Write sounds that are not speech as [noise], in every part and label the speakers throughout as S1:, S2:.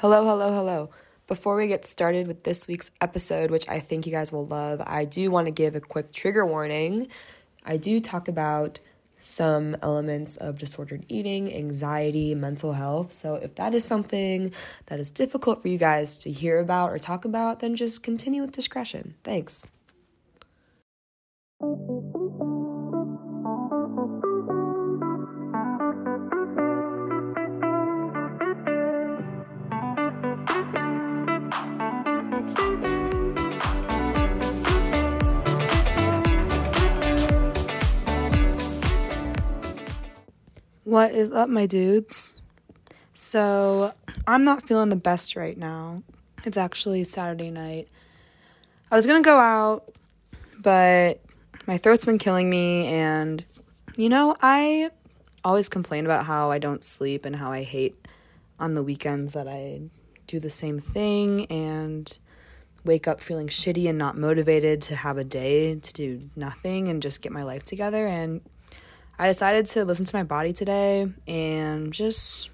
S1: Hello, hello, hello. Before we get started with this week's episode, which I think you guys will love, I do want to give a quick trigger warning. I do talk about some elements of disordered eating, anxiety, mental health. So if that is something that is difficult for you guys to hear about or talk about, then just continue with discretion. Thanks. What is up, my dudes? So, I'm not feeling the best right now. It's actually Saturday night. I was gonna go out, but my throat's been killing me, and you know, I always complain about how I don't sleep and how I hate on the weekends that I do the same thing and wake up feeling shitty and not motivated to have a day to do nothing and just get my life together. And I decided to listen to my body today and just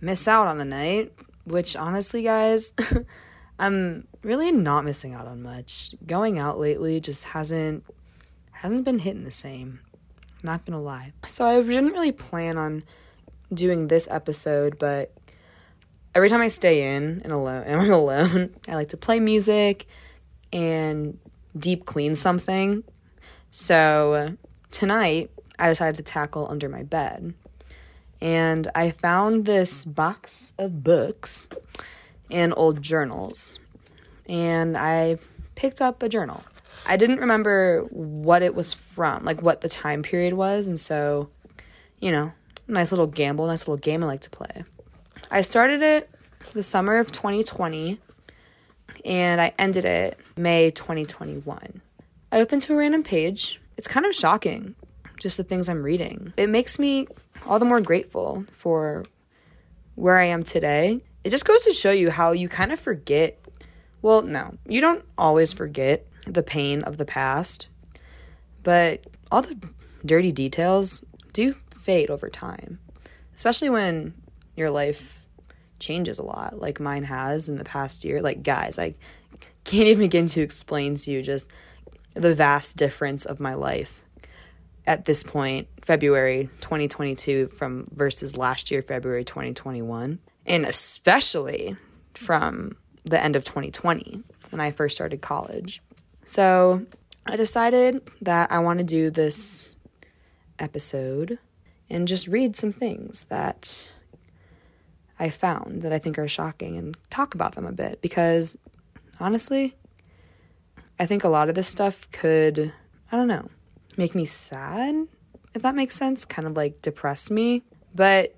S1: miss out on a night, which honestly, guys, [laughs] I'm really not missing out on much. Going out lately just hasn't hasn't been hitting the same. not gonna lie. So I didn't really plan on doing this episode, but every time I stay in and alone [laughs] and I'm alone, I like to play music and deep clean something. So tonight I decided to tackle under my bed. And I found this box of books and old journals. And I picked up a journal. I didn't remember what it was from, like what the time period was. And so, you know, nice little gamble, nice little game I like to play. I started it the summer of 2020 and I ended it May 2021. I opened to a random page. It's kind of shocking just the things I'm reading. It makes me all the more grateful for where I am today. It just goes to show you how you kind of forget. Well, no, you don't always forget the pain of the past, but all the dirty details do fade over time, especially when your life changes a lot, like mine has in the past year. Like, guys, I can't even begin to explain to you just the vast difference of my life at this point, February 2022 from versus last year, February 2021, and especially from the end of 2020 when I first started college. So I decided that I want to do this episode and just read some things that I found that I think are shocking and talk about them a bit because honestly, I think a lot of this stuff could, I don't know, make me sad, if that makes sense, kind of like depress me. But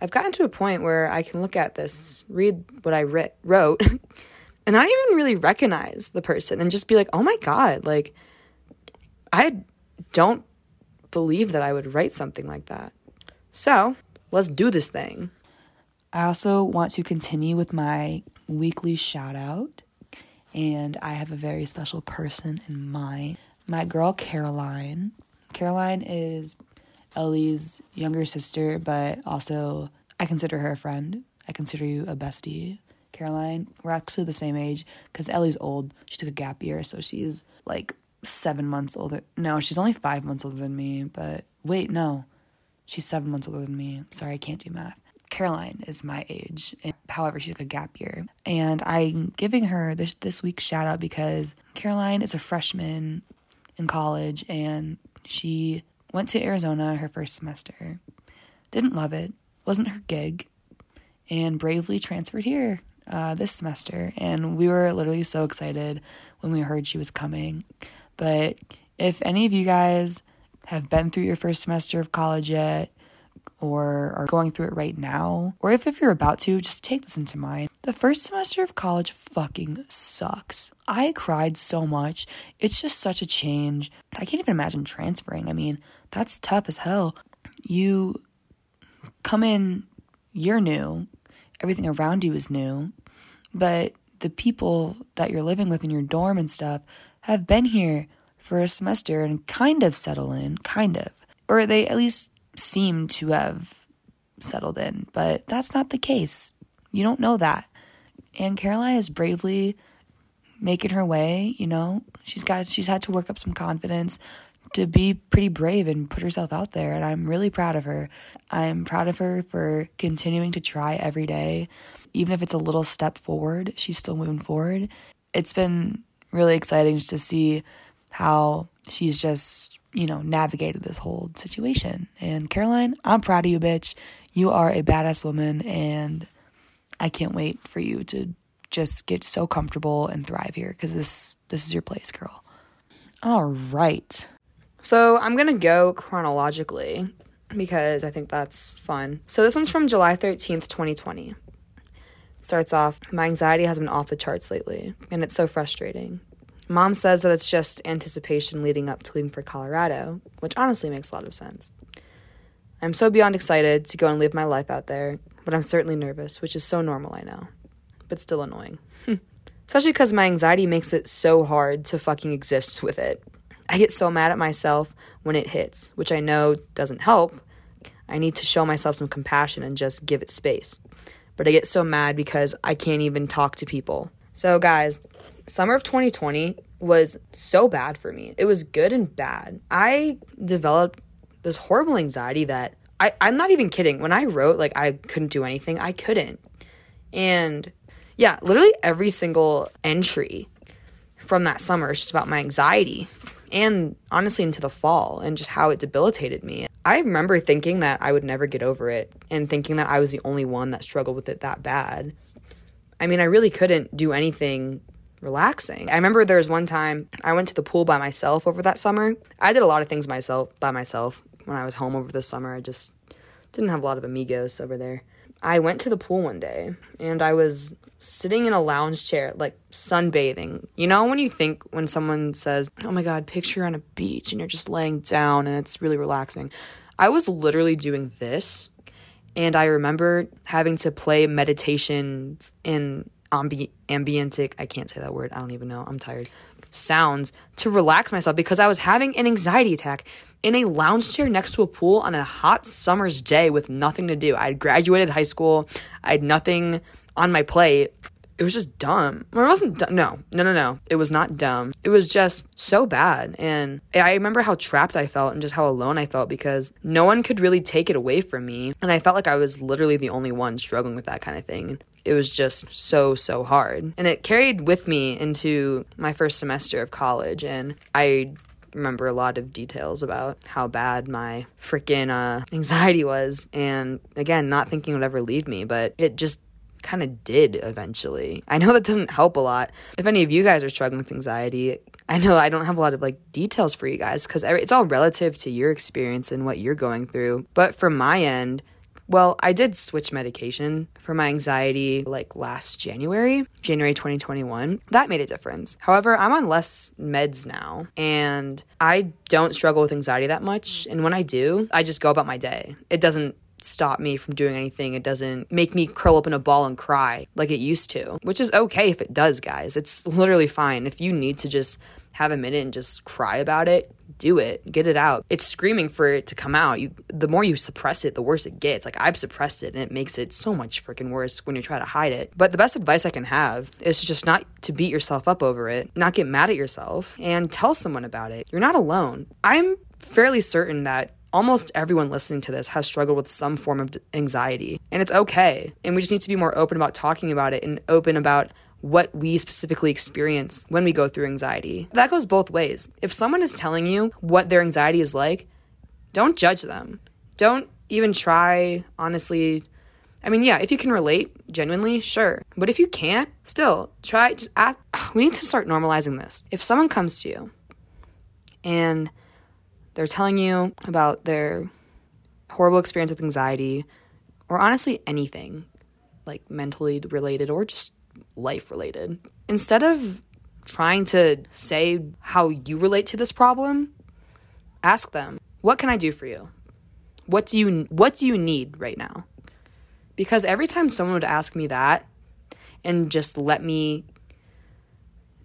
S1: I've gotten to a point where I can look at this, read what I writ- wrote, [laughs] and not even really recognize the person and just be like, oh my God, like, I don't believe that I would write something like that. So let's do this thing. I also want to continue with my weekly shout out, and I have a very special person in mind my girl Caroline. Caroline is Ellie's younger sister, but also I consider her a friend. I consider you a bestie. Caroline, we're actually the same age because Ellie's old. She took a gap year, so she's like seven months older. No, she's only five months older than me, but wait, no. She's seven months older than me. Sorry, I can't do math. Caroline is my age. However, she took a gap year. And I'm giving her this this week's shout out because Caroline is a freshman in college and she went to Arizona her first semester. Didn't love it, wasn't her gig, and bravely transferred here uh, this semester. And we were literally so excited when we heard she was coming. But if any of you guys have been through your first semester of college yet, or are going through it right now, or if, if you're about to, just take this into mind. The first semester of college fucking sucks. I cried so much. It's just such a change. I can't even imagine transferring. I mean, that's tough as hell. You come in, you're new, everything around you is new, but the people that you're living with in your dorm and stuff have been here for a semester and kind of settle in, kind of. Or they at least seem to have settled in, but that's not the case. You don't know that.
S2: And Caroline is bravely making her way, you know. She's got she's had to work up some confidence to be pretty brave and put herself out there and I'm really proud of her. I'm proud of her for continuing to try every day. Even if it's a little step forward, she's still moving forward. It's been really exciting just to see how she's just, you know, navigated this whole situation. And Caroline, I'm proud of you, bitch. You are a badass woman and I can't wait for you to just get so comfortable and thrive here because this this is your place, girl. All right.
S1: So I'm gonna go chronologically because I think that's fun. So this one's from July 13th, 2020. It starts off, my anxiety has been off the charts lately, and it's so frustrating. Mom says that it's just anticipation leading up to leaving for Colorado, which honestly makes a lot of sense. I'm so beyond excited to go and live my life out there, but I'm certainly nervous, which is so normal, I know but still annoying. [laughs] Especially because my anxiety makes it so hard to fucking exist with it. I get so mad at myself when it hits, which I know doesn't help. I need to show myself some compassion and just give it space. But I get so mad because I can't even talk to people. So, guys, summer of 2020 was so bad for me. It was good and bad. I developed this horrible anxiety that I, I'm not even kidding. When I wrote, like, I couldn't do anything, I couldn't. And yeah, literally every single entry from that summer is just about my anxiety and honestly into the fall and just how it debilitated me. I remember thinking that I would never get over it and thinking that I was the only one that struggled with it that bad. I mean, I really couldn't do anything relaxing. I remember there was one time I went to the pool by myself over that summer. I did a lot of things myself by myself when I was home over the summer. I just didn't have a lot of amigos over there. I went to the pool one day and I was sitting in a lounge chair, like sunbathing. You know, when you think when someone says, Oh my God, picture you're on a beach and you're just laying down and it's really relaxing. I was literally doing this. And I remember having to play meditations in ambi- ambientic, I can't say that word, I don't even know, I'm tired, sounds to relax myself because I was having an anxiety attack in a lounge chair next to a pool on a hot summer's day with nothing to do. I had graduated high school, I had nothing on my plate. It was just dumb. Well, it wasn't dumb. No, no, no, no. It was not dumb. It was just so bad. And I remember how trapped I felt and just how alone I felt because no one could really take it away from me. And I felt like I was literally the only one struggling with that kind of thing. It was just so, so hard. And it carried with me into my first semester of college. And I remember a lot of details about how bad my freaking uh, anxiety was. And again, not thinking it would ever leave me, but it just kind of did eventually. I know that doesn't help a lot. If any of you guys are struggling with anxiety, I know I don't have a lot of like details for you guys because it's all relative to your experience and what you're going through. But from my end, well, I did switch medication for my anxiety like last January, January 2021. That made a difference. However, I'm on less meds now and I don't struggle with anxiety that much. And when I do, I just go about my day. It doesn't stop me from doing anything. It doesn't make me curl up in a ball and cry like it used to, which is okay if it does, guys. It's literally fine. If you need to just have a minute and just cry about it, do it. Get it out. It's screaming for it to come out. You the more you suppress it, the worse it gets. Like I've suppressed it and it makes it so much freaking worse when you try to hide it. But the best advice I can have is just not to beat yourself up over it, not get mad at yourself and tell someone about it. You're not alone. I'm fairly certain that almost everyone listening to this has struggled with some form of anxiety, and it's okay. And we just need to be more open about talking about it and open about what we specifically experience when we go through anxiety. That goes both ways. If someone is telling you what their anxiety is like, don't judge them. Don't even try, honestly. I mean, yeah, if you can relate genuinely, sure. But if you can't, still try, just ask. [sighs] We need to start normalizing this. If someone comes to you and they're telling you about their horrible experience with anxiety or honestly anything like mentally related or just life related. Instead of trying to say how you relate to this problem, ask them, "What can I do for you? What do you what do you need right now?" Because every time someone would ask me that and just let me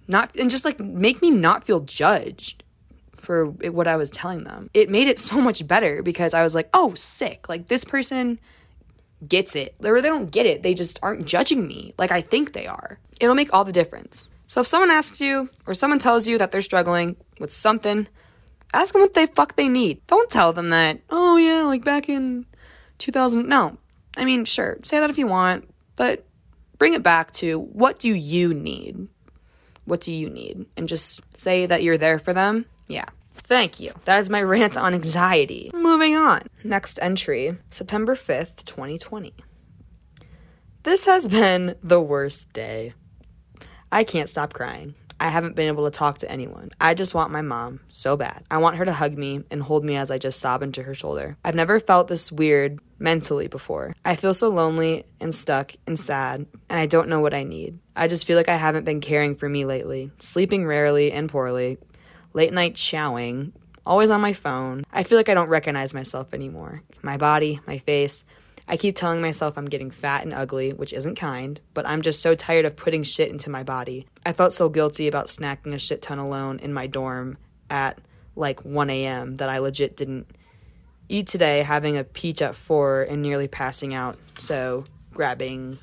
S1: not and just like make me not feel judged for what I was telling them. It made it so much better because I was like, oh, sick. Like this person gets it. Or they don't get it. They just aren't judging me like I think they are. It'll make all the difference. So if someone asks you or someone tells you that they're struggling with something, ask them what they fuck they need. Don't tell them that, oh yeah, like back in 2000. No. I mean, sure, say that if you want, but bring it back to what do you need? What do you need? And just say that you're there for them. Yeah. Thank you. That is my rant on anxiety. Moving on. Next entry September 5th, 2020. This has been the worst day. I can't stop crying. I haven't been able to talk to anyone. I just want my mom so bad. I want her to hug me and hold me as I just sob into her shoulder. I've never felt this weird mentally before. I feel so lonely and stuck and sad, and I don't know what I need. I just feel like I haven't been caring for me lately, sleeping rarely and poorly, late night chowing, always on my phone. I feel like I don't recognize myself anymore. My body, my face, I keep telling myself I'm getting fat and ugly, which isn't kind, but I'm just so tired of putting shit into my body. I felt so guilty about snacking a shit ton alone in my dorm at like 1 a.m. that I legit didn't eat today, having a peach at 4 and nearly passing out. So, grabbing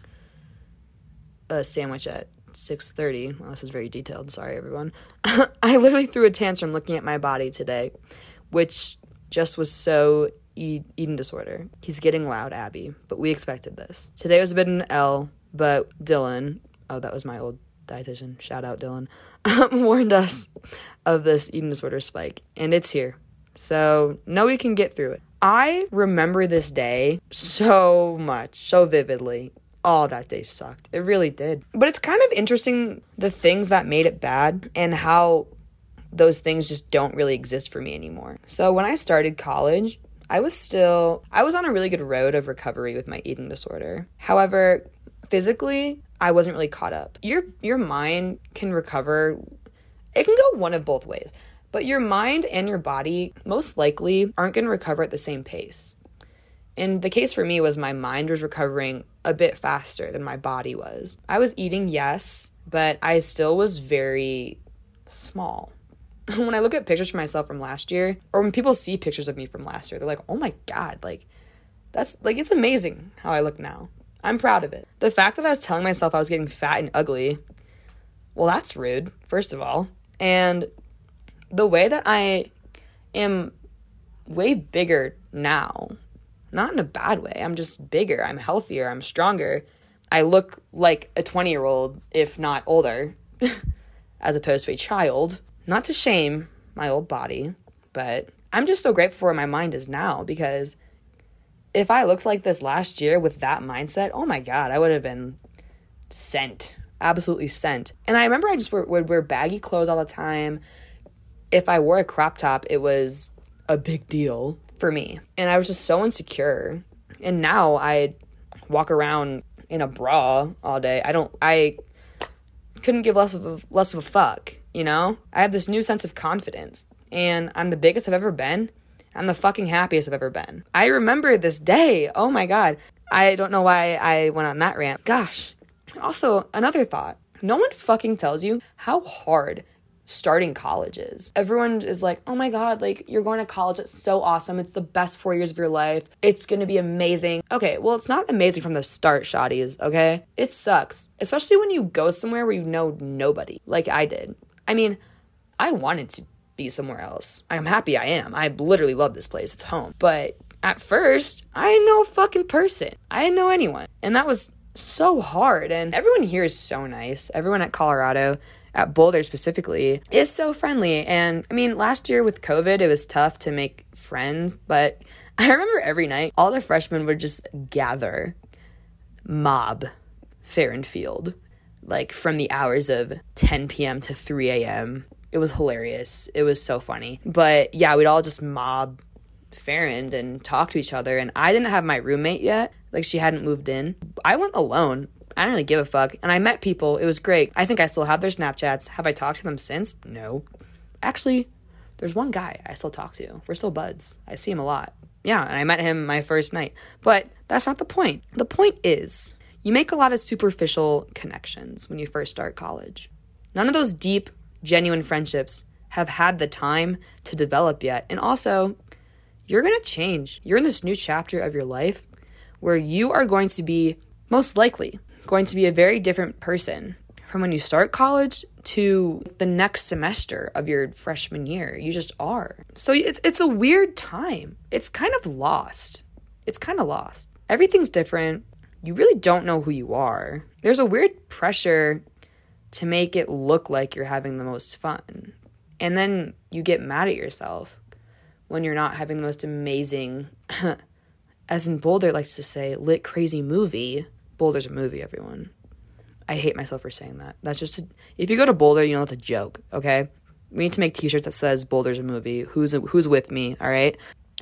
S1: a sandwich at 6:30. Well, this is very detailed. Sorry everyone. [laughs] I literally threw a tantrum looking at my body today, which just was so eat, eating disorder. He's getting loud, Abby, but we expected this. Today was a bit of an L, but Dylan, oh, that was my old dietitian, shout out Dylan, [laughs] warned us of this eating disorder spike, and it's here. So, know we can get through it. I remember this day so much, so vividly. Oh, that day sucked. It really did. But it's kind of interesting the things that made it bad and how those things just don't really exist for me anymore. So when I started college, I was still I was on a really good road of recovery with my eating disorder. However, physically, I wasn't really caught up. Your your mind can recover. It can go one of both ways. But your mind and your body most likely aren't going to recover at the same pace. And the case for me was my mind was recovering a bit faster than my body was. I was eating, yes, but I still was very small. [laughs] when I look at pictures for myself from last year, or when people see pictures of me from last year, they're like, oh my God, like, that's like, it's amazing how I look now. I'm proud of it. The fact that I was telling myself I was getting fat and ugly, well, that's rude, first of all. And the way that I am way bigger now, not in a bad way, I'm just bigger, I'm healthier, I'm stronger. I look like a 20 year old, if not older, [laughs] as opposed to a child. Not to shame my old body, but I'm just so grateful for where my mind is now because if I looked like this last year with that mindset, oh my God, I would have been sent. Absolutely sent. And I remember I just would wear baggy clothes all the time. If I wore a crop top, it was a big deal for me. And I was just so insecure. And now I walk around in a bra all day. I don't I couldn't give less of a less of a fuck you know? I have this new sense of confidence, and I'm the biggest I've ever been. I'm the fucking happiest I've ever been. I remember this day. Oh my God. I don't know why I went on that rant. Gosh. Also, another thought no one fucking tells you how hard starting colleges. Everyone is like, oh my God, like you're going to college. It's so awesome. It's the best four years of your life. It's going to be amazing. Okay, well, it's not amazing from the start, shotties, okay? It sucks, especially when you go somewhere where you know nobody, like I did. I mean, I wanted to be somewhere else. I'm happy I am. I literally love this place. It's home. But at first, I didn't know a fucking person. I didn't know anyone. And that was so hard. And everyone here is so nice. Everyone at Colorado, at Boulder specifically, is so friendly. And I mean, last year with COVID, it was tough to make friends. But [laughs] I remember every night, all the freshmen would just gather, mob Farrand Field like from the hours of 10 p.m. to 3 a.m. It was hilarious. It was so funny. But yeah, we'd all just mob Farrand and talk to each other. And I didn't have my roommate yet. Like she hadn't moved in. I went alone. I didn't really give a fuck. And I met people. It was great. I think I still have their Snapchats. Have I talked to them since? No. Actually, there's one guy I still talk to. We're still buds. I see him a lot. Yeah, and I met him my first night. But that's not the point. The point is you make a lot of superficial connections when you first start college. None of those deep, genuine friendships have had the time to develop yet. And also, you're going to change. You're in this new chapter of your life
S2: where you are going to be most likely going to be a very different person from when you start college to the next semester of your freshman year. You just are. So it's it's a weird time. It's kind of lost. It's kind of lost. Everything's different. You really don't know who you are. There's a weird pressure to make it look like you're having the most fun. And then you get mad at yourself when you're not having the most amazing [laughs] as in Boulder likes to say, lit crazy movie. Boulder's a movie, everyone. I hate myself for saying that. That's just a, if you go to Boulder, you know it's a joke. Okay, we need to make T-shirts that says Boulder's a movie. Who's who's with me? All right,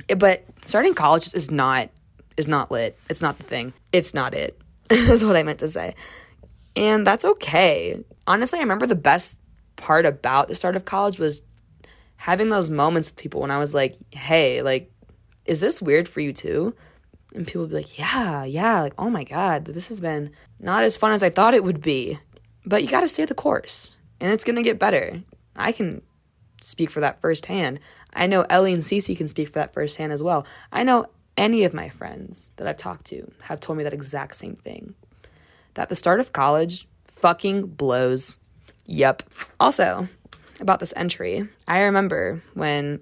S2: eh, but starting college is not is not lit. It's not the thing. It's not it. [laughs] That's what I meant to say, and that's okay. Honestly, I remember the best part about the start of college was having those moments with people when I was like, "Hey, like, is this weird for you too?" And people would be like, yeah, yeah, like, oh my God, this has been not as fun as I thought it would be. But you got to stay the course, and it's going to get better. I can speak for that firsthand. I know Ellie and Cece can speak for that firsthand as well. I know any of my friends that I've talked to have told me that exact same thing. That the start of college fucking blows. Yep. Also, about this entry, I remember when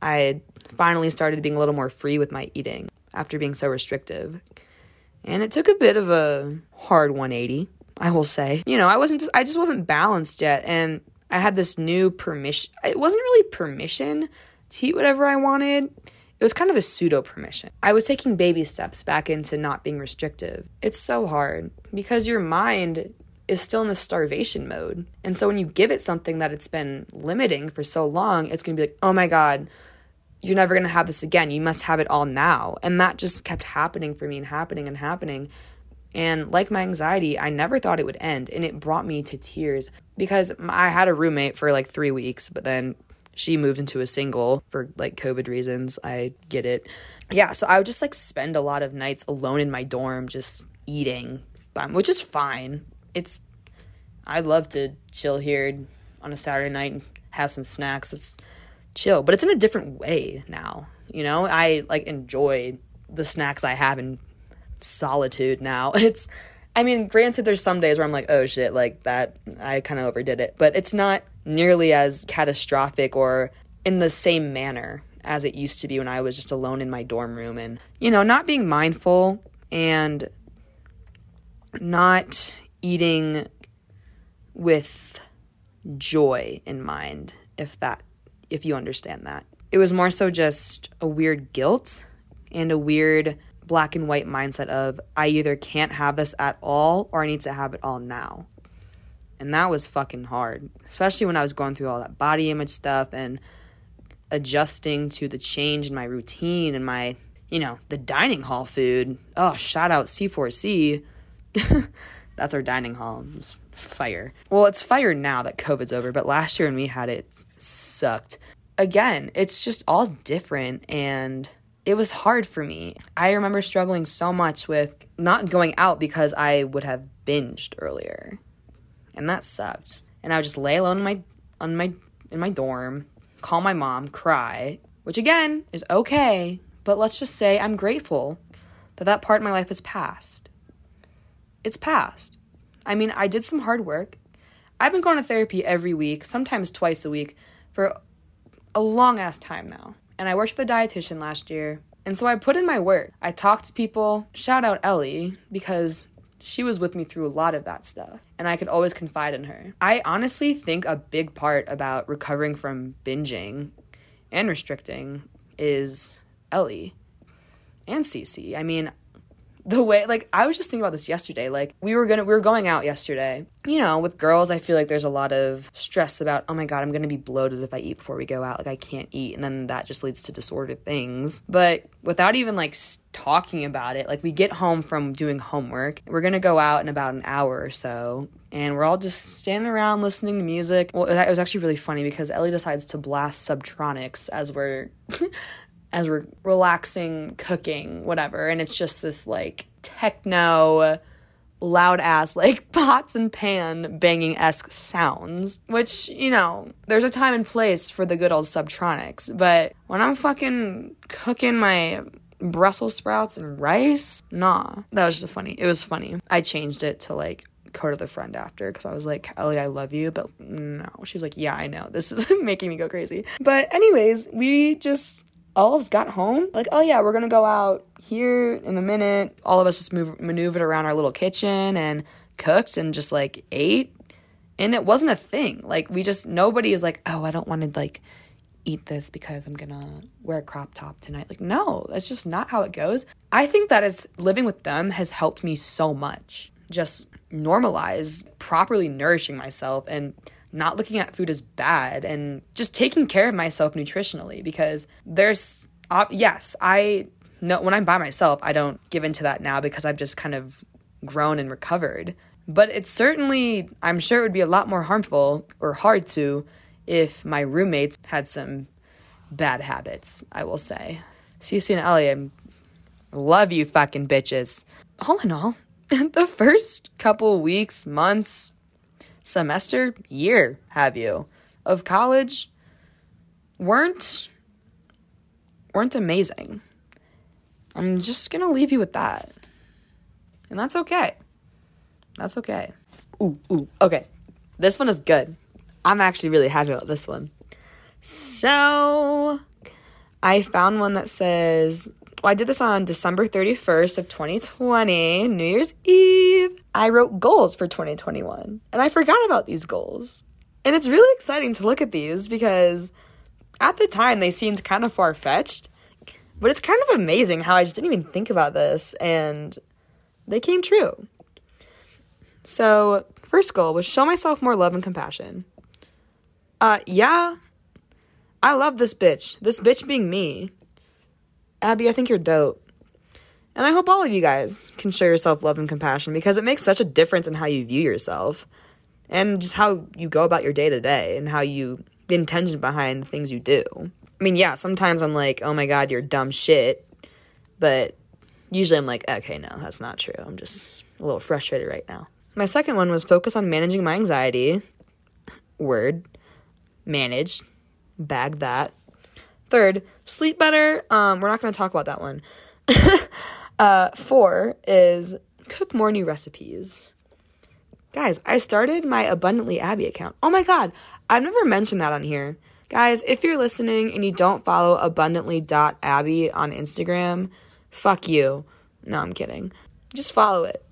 S2: I finally started being a little more free with my eating after being so restrictive. And it took a bit of a hard 180, I will say. You know, I wasn't just I just wasn't balanced yet and I had this new permission. It wasn't really permission to eat whatever I wanted. It was kind of a pseudo permission. I was taking baby steps back into not being restrictive. It's so hard because your mind is still in the starvation mode. And so when you give it something that it's been limiting for so long, it's going to be like, "Oh my god, you're never going to have this again. You must have it all now. And that just kept happening for me and happening and happening. And like my anxiety, I never thought it would end. And it brought me to tears because I had a roommate for like three weeks, but then she moved into a single for like COVID reasons. I get it. Yeah, so I would just like spend a lot of nights alone in my dorm just eating, um, which is fine. It's, I love to chill here on a Saturday night and have some snacks. It's, chill, but it's in a different way now. You know, I like enjoy the snacks I have in solitude now. [laughs] It's I mean, granted there's some days where I'm like, "Oh shit, like that I kind of overdid it." But it's not nearly as catastrophic or in the same manner as it used to be when I was just alone in my dorm room and, you know, not being mindful and not eating with joy in mind, if that if you understand that. It was more so just a weird guilt and a weird black and white mindset of I either can't have this at all or I need to have it all now. And that was fucking hard, especially when I was going through all that body image stuff and adjusting to the change in my routine and my, you know, the dining hall food. Oh, shout out C4C. [laughs] That's our dining hall. Fire. Well, it's fire now that COVID's over, but last year when we had it, sucked. Again, it's just all different and it was hard for me. I remember struggling so much with not going out because I would have binged earlier. And that sucked. And I would just lay alone in my on my in my dorm, call my mom, cry, which again is okay, but let's just say I'm grateful that that part of my life is past. It's past. I mean, I did some hard work. I've been going to therapy every week, sometimes twice a week, for a long ass time now. And I worked with a dietitian last year. And so I put in my work. I talked to people. Shout out Ellie because she was with me through a lot of that stuff. And I could always confide in her. I honestly think a big part about recovering from binging and restricting is Ellie and Cece. I mean, the way like I was just thinking about this yesterday. Like we were gonna we were going out yesterday. You know, with girls, I feel like there's a lot of stress about oh my god, I'm gonna be bloated if I eat before we go out. Like I can't eat, and then that just leads to disordered things. But without even like talking about it, like we get home from doing homework, we're gonna go out in about an hour or so. And we're all just standing around listening to music. Well, it was actually really funny because Ellie decides to blast Subtronics as we're [laughs] as we're relaxing, cooking, whatever. And it's just this like techno, loud ass, [laughs] like pots and pan banging esque sounds. Which, you know, there's a time and place for the good old subtronics. But when I'm fucking cooking my
S1: Brussels sprouts and rice? Nah, that was just funny. It was funny. I changed it to like go to the friend after because I was like, Ellie, I love you, but no. She was like, Yeah, I know. This is [laughs] making me go crazy. But, anyways, we just us got home. Like, oh yeah, we're gonna go out here in a minute. All of us just move, maneuvered around our little kitchen and cooked and just like ate. And it wasn't a thing. Like, we just, nobody is like, oh, I don't want to like eat this because I'm gonna wear a crop top tonight. Like, no, that's just not how it goes. I think that is living with them has helped me so much. Just normalize properly nourishing myself and not looking at food as bad and just taking care of myself nutritionally because there's yes i know when i'm by myself i don't give into that now because i've just kind of grown and recovered. But it's certainly i'm sure it would be a lot more harmful or hard to if my roommates had some bad habits i will say. Cece and ellie. I love you fucking bitches. All in all [laughs] the first couple weeks months semester, year, have you, of college weren't weren't amazing. I'm just gonna leave you with that. And that's okay. That's okay. Ooh, ooh, okay. This one is good. I'm actually really happy about this one. So I found one that says well, I did this on December 31st of 2020, New Year's Eve. I wrote goals for 2021 and I forgot about these goals. And it's really exciting to look at these because at the time they seemed kind of far fetched, but it's kind of amazing how I just didn't even think about this and they came true. So, first goal was show myself more love and compassion. Uh, yeah, I love this bitch. This bitch being me. Abby, I think you're dope. And I hope all of you guys can show yourself love and compassion because it makes such a difference in how you view yourself and just how you go about your day to day and how you, the intention behind the things you do. I mean, yeah, sometimes I'm like, oh my God, you're dumb shit. But usually I'm like, okay, no, that's not true. I'm just a little frustrated right now. My second one was focus on managing my anxiety. Word. Manage. Bag that. Third, sleep better. Um, we're not going to talk about that one. [laughs] uh, four is cook more new recipes. Guys, I started my Abundantly Abby account. Oh my god, I've never mentioned that on here. Guys, if you're listening and you don't follow abundantly.abby on Instagram, fuck you. No, I'm kidding. Just follow it.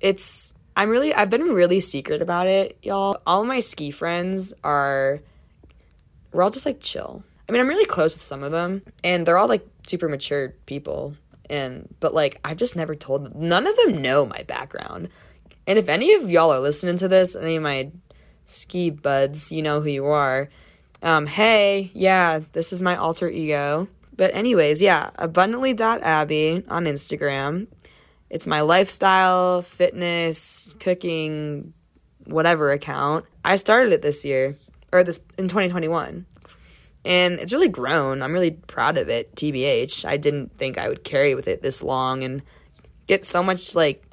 S1: It's I'm really I've been really secret about it, y'all. All my ski friends are we're all just like chill. I mean, I'm really close with some of them, and they're all like super mature people. And but like I've just never told them. None of them know my background. And if any of y'all are listening to this, any of my ski buds, you know who you are. Um, hey, yeah, this is my alter ego. But anyways, yeah, abundantly.abby on Instagram. It's my lifestyle, fitness, cooking, whatever account. I started it this year or this in 2021 and it's really grown. I'm really proud of it, TBH. I didn't think I would carry with it this long and get so much like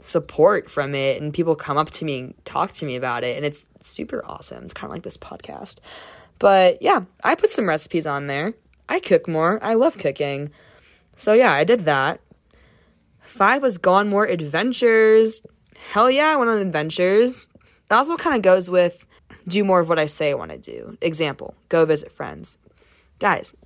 S1: support from it and people come up to me and talk to me about it and it's super awesome. It's kind of like this podcast. But yeah, I put some recipes on there. I cook more. I love cooking. So yeah, I did that. 5 was gone more adventures. Hell yeah, I went on adventures. It also kind of goes with do more of what I say I want to do. Example, go visit friends. Guys,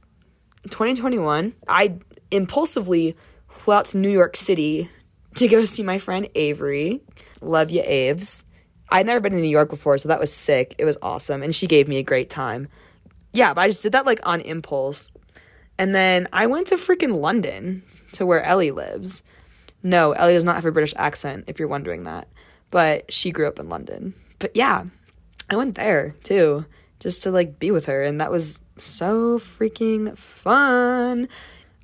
S1: 2021, I impulsively flew out to New York City to go see my friend Avery. Love you, Aves. I'd never been to New York before, so that was sick. It was awesome, and she gave me a great time. Yeah, but I just did that like on impulse. And then I went to freaking London to where Ellie lives. No, Ellie does not have a British accent, if you're wondering that. But she grew up in London. But yeah, I went there too, just to like be with her, and that was so freaking fun.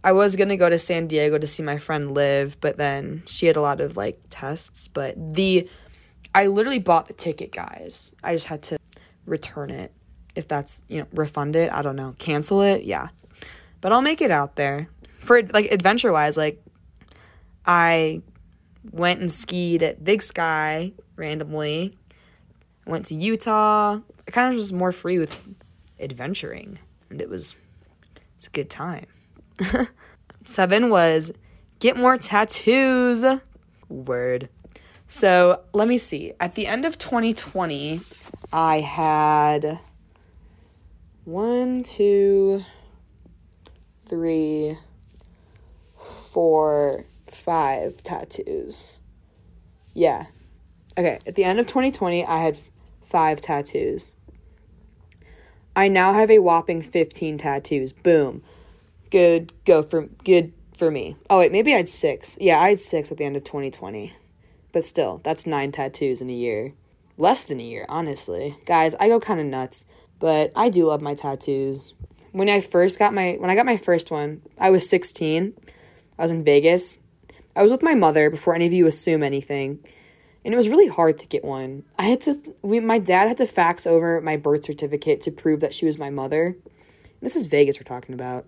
S1: I was gonna go to San Diego to see my friend live, but then she had a lot of like tests. But the, I literally bought the ticket, guys. I just had to return it. If that's, you know, refund it, I don't know, cancel it, yeah. But I'll make it out there. For like adventure wise, like I went and skied at Big Sky randomly went to Utah. I kind of was more free with adventuring, and it was it's a good time. [laughs] Seven was get more tattoos. Word. So let me see. At the end of 2020, I had one, two, three, four, five tattoos. Yeah. Okay, at the end of 2020, I had five tattoos. I now have a whopping 15 tattoos. Boom. Good go for good for me. Oh wait, maybe I had 6. Yeah, I had 6 at the end of 2020. But still, that's 9 tattoos in a year. Less than a year, honestly. Guys, I go kind of nuts, but I do love my tattoos. When I first got my when I got my first one, I was 16. I was in Vegas. I was with my mother before any of you assume anything and it was really hard to get one. I had to we my dad had to fax over my birth certificate to prove that she was my mother. This is Vegas we're talking about.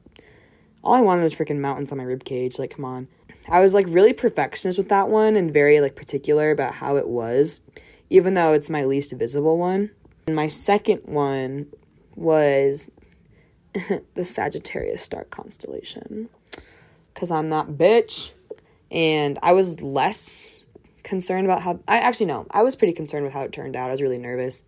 S1: All I wanted was freaking mountains on my rib cage, like come on. I was like really perfectionist with that one and very like particular about how it was, even though it's my least visible one. And my second one was [laughs] the Sagittarius star constellation. Cause I'm that bitch. And I was less concerned about how I actually no, I was pretty concerned with how it turned out. I was really nervous.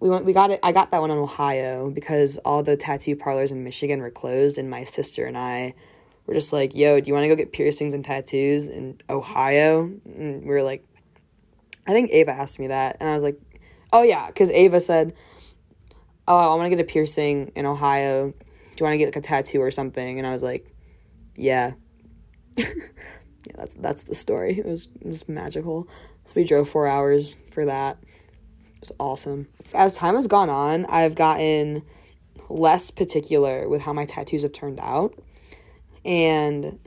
S1: We went we got it I got that one in Ohio because all the tattoo parlors in Michigan were closed and my sister and I were just like, "Yo, do you want to go get piercings and tattoos in Ohio?" And we were like I think Ava asked me that and I was like, "Oh yeah, cuz Ava said, "Oh, I want to get a piercing in Ohio. Do you want to get like a tattoo or something?" And I was like, "Yeah." [laughs] yeah, that's that's the story. It was it was magical. So we drove four hours for that. It was awesome. As time has gone on, I've gotten less particular with how my tattoos have turned out. And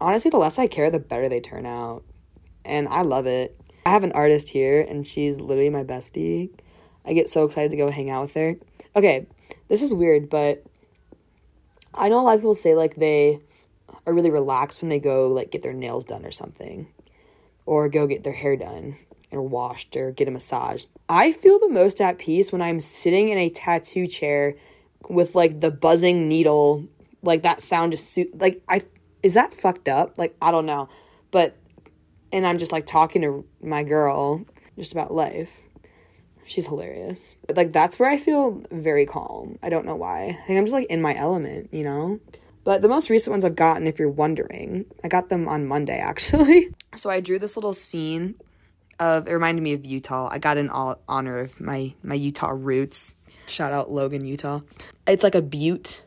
S1: honestly, the less I care, the better they turn out. And I love it. I have an artist here, and she's literally my bestie. I get so excited to go hang out with her. Okay, this is weird, but I know a lot of people say like they are really relaxed when they go like get their nails done or something or go get their hair done or washed or get a massage. I feel the most at peace when I'm sitting in a tattoo chair with like the buzzing needle, like that sound just suit like I is that fucked up? Like I don't know. But and I'm just like talking to my girl just about life. She's hilarious. Like that's where I feel very calm. I don't know why. I think I'm just like in my element, you know? But the most recent ones I've gotten, if you're wondering, I got them on Monday actually. [laughs] so I drew this little scene of it reminded me of Utah. I got in all honor of my my Utah roots. Shout out Logan, Utah. It's like a butte,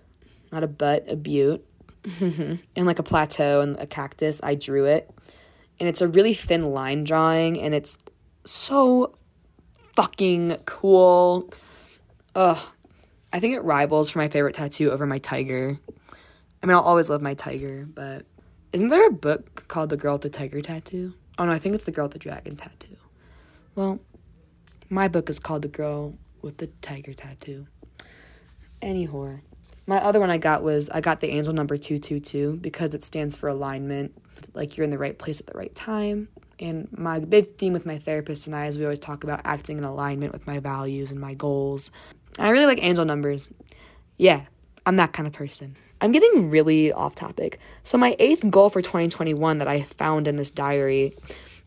S1: not a butt, a butte, [laughs] and like a plateau and a cactus. I drew it, and it's a really thin line drawing, and it's so fucking cool. Ugh, I think it rivals for my favorite tattoo over my tiger. I mean, I'll always love my tiger, but isn't there a book called The Girl with the Tiger Tattoo? Oh no, I think it's The Girl with the Dragon Tattoo. Well, my book is called The Girl with the Tiger Tattoo. Anyhow, my other one I got was I got the angel number 222 because it stands for alignment, like you're in the right place at the right time. And my big theme with my therapist and I is we always talk about acting in alignment with my values and my goals. I really like angel numbers. Yeah, I'm that kind of person. I'm getting really off topic. So, my eighth goal for 2021 that I found in this diary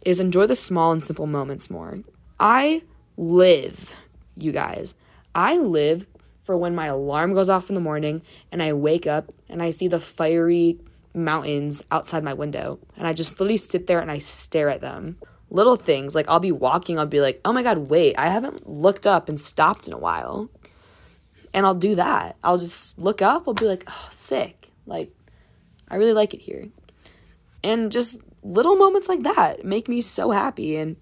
S1: is enjoy the small and simple moments more. I live, you guys, I live for when my alarm goes off in the morning and I wake up and I see the fiery mountains outside my window. And I just literally sit there and I stare at them. Little things, like I'll be walking, I'll be like, oh my God, wait, I haven't looked up and stopped in a while and I'll do that. I'll just look up, I'll be like, oh, sick. Like, I really like it here. And just little moments like that make me so happy. And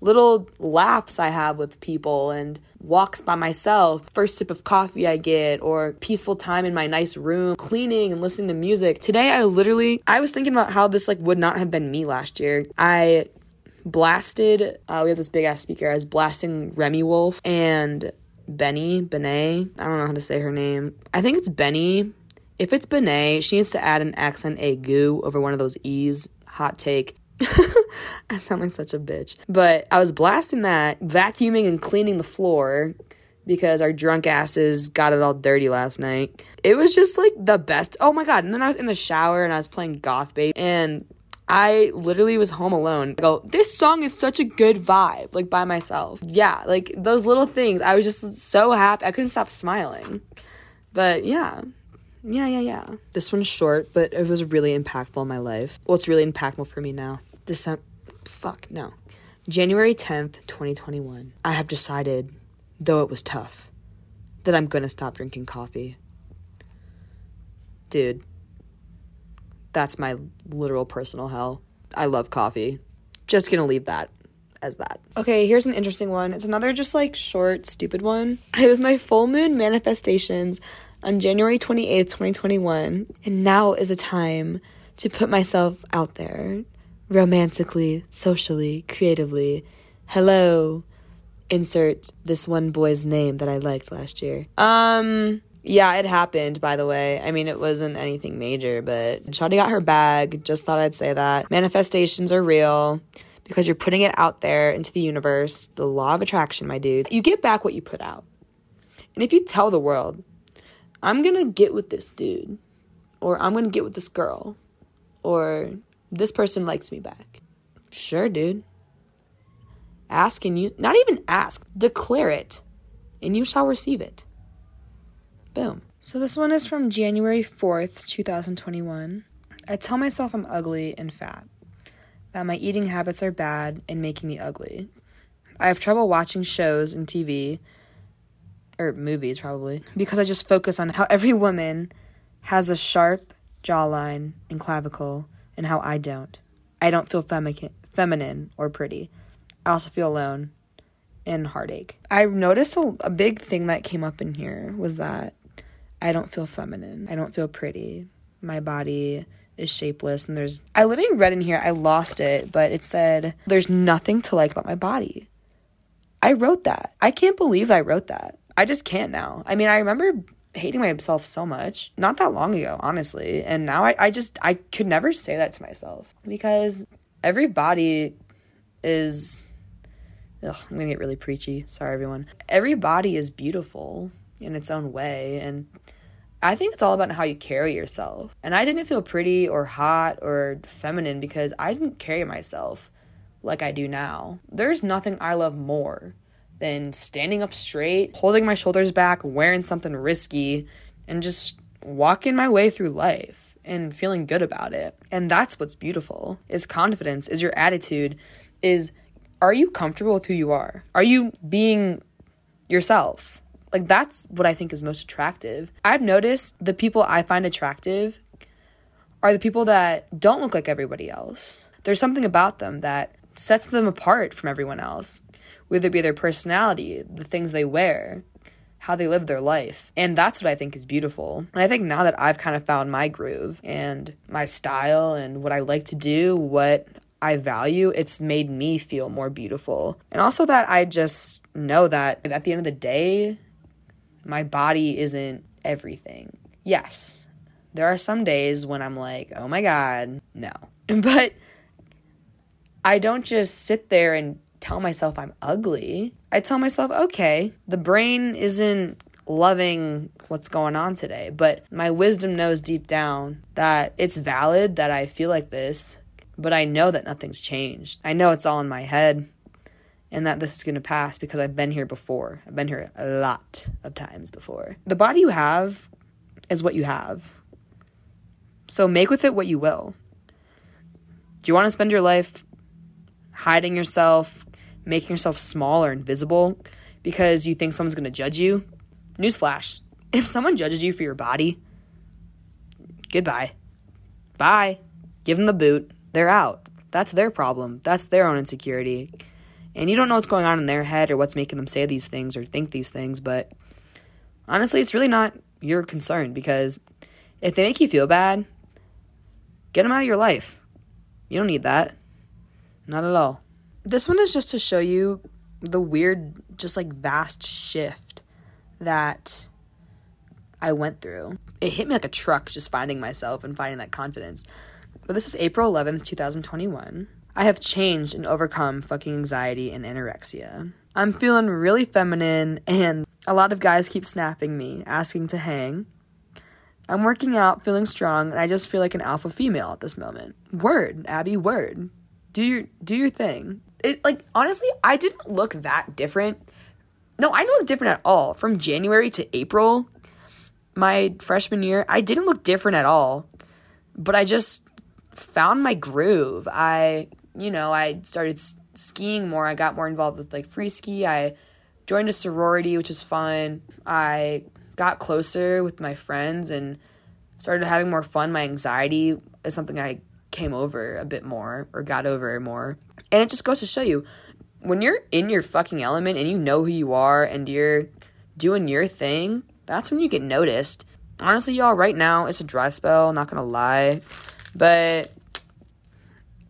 S1: little laughs I have with people and walks by myself, first sip of coffee I get, or peaceful time in my nice room, cleaning and listening to music. Today I literally I was thinking about how this like would not have been me last year. I blasted uh, we have this big ass speaker. I was blasting Remi Wolf and Benny, Benet. I don't know how to say her name. I think it's Benny. If it's Benet, she needs to add an accent aigu over one of those E's. Hot take. [laughs] I sound like such a bitch. But I was blasting that, vacuuming and cleaning the floor,
S2: because our drunk asses got it all dirty last night. It was just like the best. Oh my god. And then I was in the shower and I was playing Goth Babe and I literally was home alone. I go, this song is such a good vibe, like by myself. Yeah, like those little things. I was just so happy. I couldn't stop smiling. But yeah. Yeah, yeah, yeah. This one's short, but it was really impactful in my life. Well, it's really impactful for me now. December. Fuck, no. January 10th, 2021. I have decided, though it was tough, that I'm gonna stop drinking coffee. Dude, that's my literal personal hell. I love coffee. Just gonna leave that as that. Okay, here's an interesting one. It's another just like short, stupid one. [laughs] It was my full moon manifestations on January 28th, 2021. And now is a time to put myself out there romantically, socially, creatively. Hello, insert this one boy's name that I liked last year. Um, yeah, it happened, by the way. I mean, it wasn't anything major, but Shawty got her bag. Just thought I'd say that. Manifestations are real because you're putting it out there into the universe. The law of attraction, my dude. You get back what you put out. And if you tell the world, I'm gonna get with this dude, or I'm gonna get with this girl, or this person likes me back. Sure, dude. Ask and you, not even ask, declare it, and you shall receive it. Boom.
S1: So this one is from January 4th, 2021. I tell myself I'm ugly and fat, that my eating habits are bad and making me ugly. I have trouble watching shows and TV, or movies probably, because I just focus on how every woman has a sharp jawline and clavicle and how I don't. I don't feel femi- feminine or pretty. I also feel alone and heartache. I noticed a, a big thing that came up in here was that I don't feel feminine. I don't feel pretty. My body is shapeless and there's I literally read in here, I lost it, but it said there's nothing to like about my body. I wrote that. I can't believe I wrote that. I just can't now. I mean, I remember hating myself so much not that long ago, honestly. And now I, I just, I could never say that to myself because every body is, ugh, I'm gonna get really preachy. Sorry, everyone. Every body is beautiful in its own way. And I think it's all about how you carry yourself. And I didn't feel pretty or hot or feminine because I didn't carry myself like I do now. There's nothing I love more than standing up straight, holding my shoulders back, wearing something risky, and just walking my way through life and feeling good about it. And that's what's beautiful. Is confidence, is your attitude, is are you comfortable with who you are? Are you being yourself? Like that's what I think is most attractive. I've noticed the people I find attractive are the people that don't look like everybody else. There's something about them that sets them apart from everyone else whether it be their personality, the things they wear, how they live their life. And that's what I think is beautiful. And I think now that I've kind of found my groove and my style and what I like to do, what I value, it's made me feel more beautiful. And also that I just know that at the end of the day, my body isn't everything. Yes, there are some days when I'm like, oh my God, no. [laughs] But I don't just sit there and tell myself I'm ugly. I tell myself, okay, the brain isn't loving what's going on today, but my wisdom knows deep down that it's valid that I feel like this, but I know that nothing's changed. I know it's all in my head and that this is going to pass because I've been here before. I've been here a lot of times before. The body you have is what you have. So make with it what you will. Do you want to spend your life hiding yourself, making yourself small or invisible because you think someone's going to judge you. Newsflash if someone judges you for your body, goodbye. Bye. Give them the boot. They're out. That's their problem. That's their own insecurity. And you don't know what's going on in their head or what's making them say these things or think these things, but honestly, it's really not your concern because if they make you feel bad, get them out of your life. You don't need that. Not at all. This one is just to show you the weird, just like vast shift that I went through. It hit me like a truck just finding myself and finding that confidence. But this is April 11th, 2021. I have changed and overcome fucking anxiety and anorexia. I'm feeling really feminine, and a lot of guys keep snapping me, asking to hang. I'm working out, feeling strong, and I just feel like an alpha female at this moment. Word, Abby, word. Do your do your thing. It like honestly, I didn't look that different. No, I didn't look different at all. From January to April, my freshman year, I didn't look different at all. But I just found my groove. I, you know, I started skiing more. I got more involved with like free ski. I joined a sorority, which was fun. I got closer with my friends and started having more fun. My anxiety is something I came over a bit more or got over more. And it just goes to show you when you're in your fucking element and you know who you are and you're doing your thing, that's when you get noticed. Honestly, y'all, right now it's a dry spell, not gonna lie. But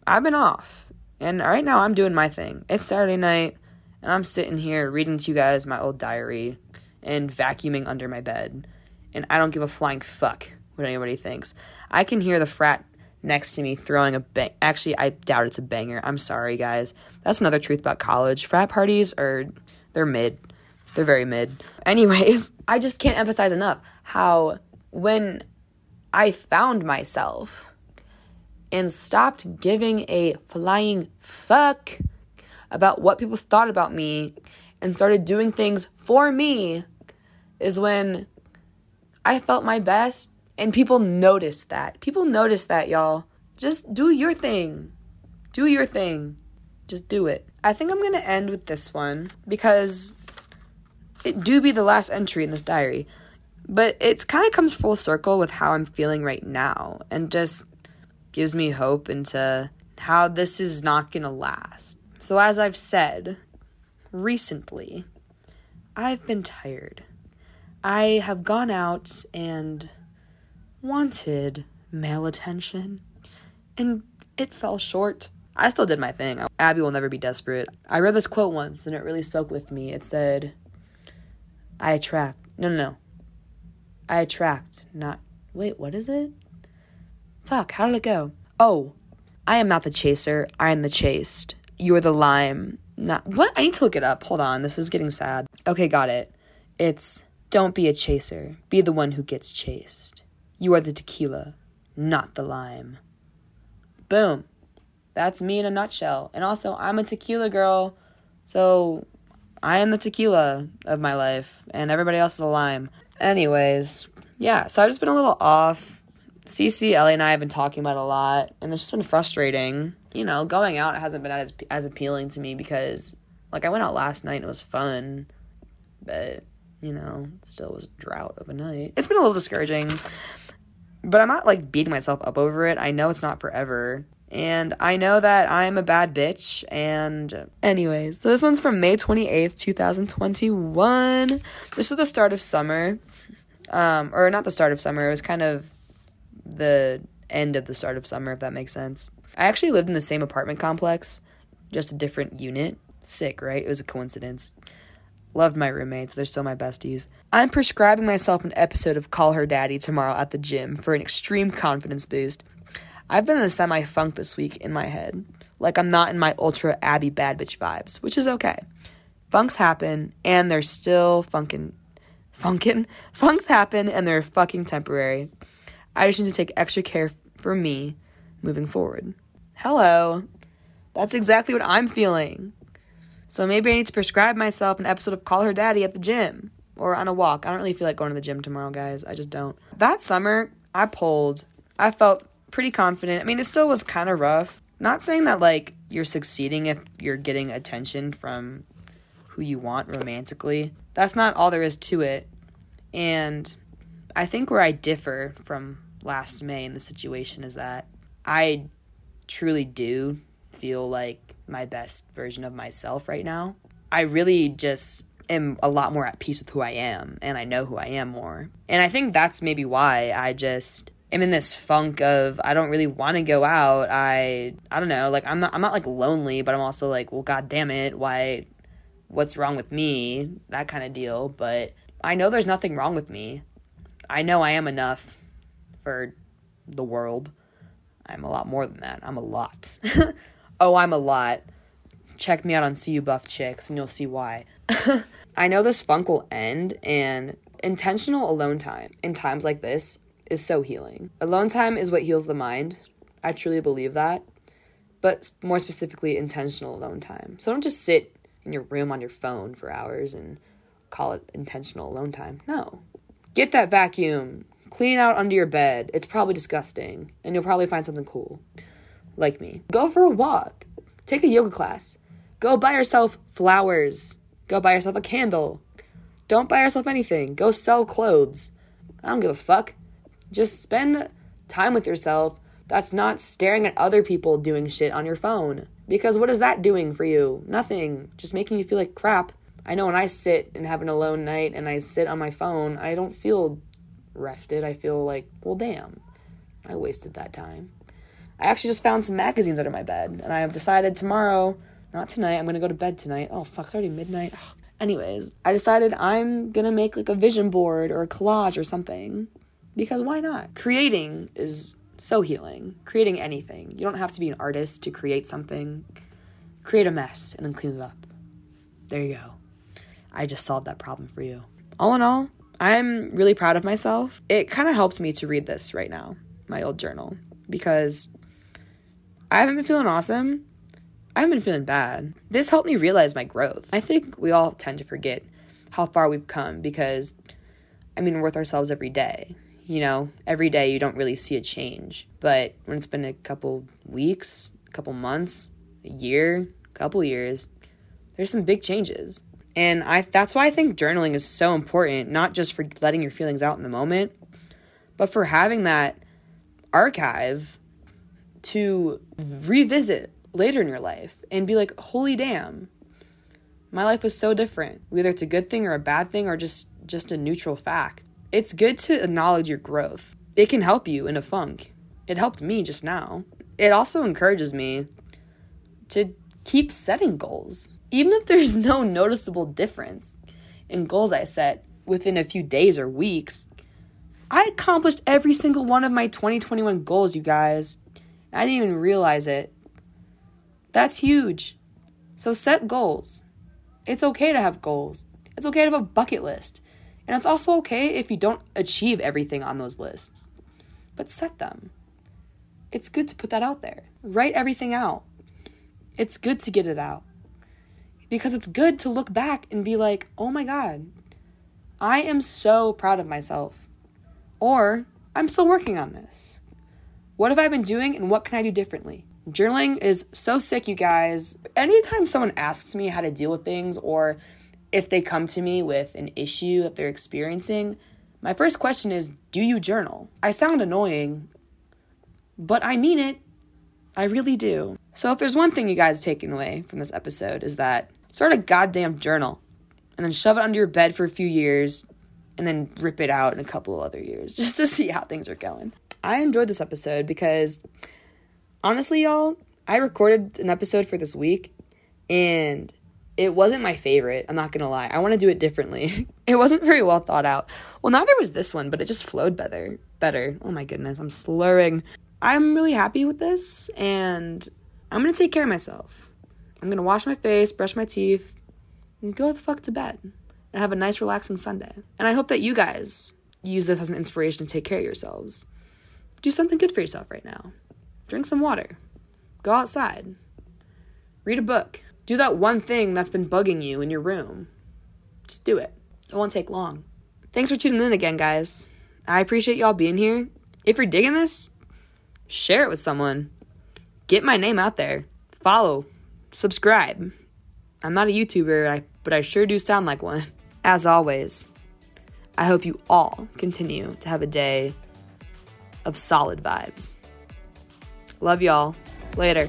S1: I've been off. And right now I'm doing my thing. It's Saturday night and I'm sitting here reading to you guys my old diary and vacuuming under my bed. And I don't give a flying fuck what anybody thinks. I can hear the frat next to me throwing a bang. Actually, I doubt it's a banger. I'm sorry, guys. That's another truth about college. Frat parties are, they're mid. They're very mid. [laughs] Anyways, I just can't emphasize enough how when I found myself and stopped giving a flying fuck about what people thought about me and started doing things for me is when I felt my best and people noticed that. People noticed that, y'all. Just do your thing. Do your thing. Just do it. I think I'm going to end with this one because it do be the last entry in this diary. But it kind of comes full circle with how I'm feeling right now and just gives me hope into how this is not going to last. So, as I've said recently, I've been tired. I have gone out and wanted male attention, and it fell short. I still did my thing. Abby will never be desperate. I read this quote once and it really spoke with me. It said, I attract. No, no, no. I attract, not. Wait, what is it? Fuck, how did it go? Oh, I am not the chaser. I am the chased. You're the lime. Not. What? I need to look it up. Hold on. This is getting sad. Okay, got it. It's don't be a chaser, be the one who gets chased. You are the tequila, not the lime. Boom. That's me in a nutshell. And also, I'm a tequila girl, so I am the tequila of my life, and everybody else is the lime. Anyways, yeah, so I've just been a little off. Cece, Ellie, and I have been talking about a lot, and it's just been frustrating. You know, going out hasn't been as as appealing to me because, like, I went out last night and it was fun, but you know, still was a drought of a night. It's been a little discouraging, but I'm not like beating myself up over it. I know it's not forever. And I know that I'm a bad bitch. And, anyways, so this one's from May 28th, 2021. This is the start of summer. Um, or not the start of summer, it was kind of the end of the start of summer, if that makes sense. I actually lived in the same apartment complex, just a different unit. Sick, right? It was a coincidence. Loved my roommates, they're still my besties. I'm prescribing myself an episode of Call Her Daddy tomorrow at the gym for an extreme confidence boost. I've been in a semi funk this week in my head. Like I'm not in my ultra Abby bad bitch vibes, which is okay. Funks happen and they're still funkin' funkin' [laughs] funks happen and they're fucking temporary. I just need to take extra care for me moving forward. Hello. That's exactly what I'm feeling. So maybe I need to prescribe myself an episode of Call Her Daddy at the gym or on a walk. I don't really feel like going to the gym tomorrow, guys. I just don't. That summer, I pulled. I felt pretty confident. I mean, it still was kind of rough. Not saying that like you're succeeding if you're getting attention from who you want romantically. That's not all there is to it. And I think where I differ from last May in the situation is that I truly do feel like my best version of myself right now. I really just am a lot more at peace with who I am and I know who I am more. And I think that's maybe why I just am in this funk of I don't really want to go out. I I don't know, like I'm not I'm not like lonely, but I'm also like, well god damn it, why what's wrong with me? That kind of deal, but I know there's nothing wrong with me. I know I am enough for the world. I'm a lot more than that. I'm a lot. [laughs]
S2: Oh, I'm a lot. Check me out on See You Buff Chicks and you'll see why. [laughs] I know this funk will end, and intentional alone time in times like this is so healing. Alone time is what heals the mind. I truly believe that. But more specifically, intentional alone time. So don't just sit in your room on your phone for hours and call it intentional alone time. No. Get that vacuum, clean out under your bed. It's probably disgusting, and you'll probably find something cool. Like me. Go for a walk. Take a yoga class. Go buy yourself flowers. Go buy yourself a candle. Don't buy yourself anything. Go sell clothes. I don't give a fuck. Just spend time with yourself that's not staring at other people doing shit on your phone. Because what is that doing for you? Nothing. Just making you feel like crap. I know when I sit and have an alone night and I sit on my phone, I don't feel rested. I feel like, well, damn, I wasted that time. I actually just found some magazines under my bed and I have decided tomorrow, not tonight, I'm gonna go to bed tonight. Oh, fuck, it's already midnight. Ugh. Anyways, I decided I'm gonna make like a vision board or a collage or something. Because why not? Creating is so healing. Creating anything. You don't have to be an artist to create something. Create a mess and then clean it up. There you go. I just solved that problem for you. All in all, I'm really proud of myself. It kind of helped me to read this right now, my old journal, because I haven't been feeling awesome. I haven't been feeling bad. This helped me realize my growth. I think we all tend to forget how far we've come because, I mean, we're with ourselves every day. You know, every day you don't really see a change. But when it's been a couple weeks, a couple months, a year, a couple years, there's some big changes. And I that's why I think journaling is so important, not just for letting your feelings out in the moment, but for having that archive to revisit later in your life and be like, "Holy damn. My life was so different." Whether it's a good thing or a bad thing or just just a neutral fact. It's good to acknowledge your growth. It can help you in a funk. It helped me just now. It also encourages me to keep setting goals even if there's [laughs] no noticeable difference in goals I set within a few days or weeks, I accomplished every single one of my 2021 goals, you guys. I didn't even realize it. That's huge. So set goals. It's okay to have goals. It's okay to have a bucket list. And it's also okay if you don't achieve everything on those lists. But set them. It's good to put that out there. Write everything out. It's good to get it out because it's good to look back and be like, oh my God, I am so proud of myself. Or I'm still working on this. What have I been doing and what can I do differently? Journaling is so sick, you guys. Anytime someone asks me how to deal with things or if they come to me with an issue that they're experiencing, my first question is Do you journal? I sound annoying, but I mean it. I really do. So, if there's one thing you guys taken away from this episode, is that Start a goddamn journal and then shove it under your bed for a few years and then rip it out in a couple of other years [laughs] just to see how things are going. I enjoyed this episode because honestly, y'all, I recorded an episode for this week and it wasn't my favorite. I'm not gonna lie. I want to do it differently. [laughs] it wasn't very well thought out. Well, neither was this one, but it just flowed better. Better. Oh my goodness, I'm slurring. I'm really happy with this, and I'm gonna take care of myself. I'm gonna wash my face, brush my teeth, and go the fuck to bed and have a nice, relaxing Sunday. And I hope that you guys use this as an inspiration to take care of yourselves. Do something good for yourself right now. Drink some water. Go outside. Read a book. Do that one thing that's been bugging you in your room. Just do it. It won't take long. Thanks for tuning in again, guys. I appreciate y'all being here. If you're digging this, share it with someone. Get my name out there. Follow, subscribe. I'm not a YouTuber, but I sure do sound like one. [laughs] As always, I hope you all continue to have a day of solid vibes. Love y'all. Later.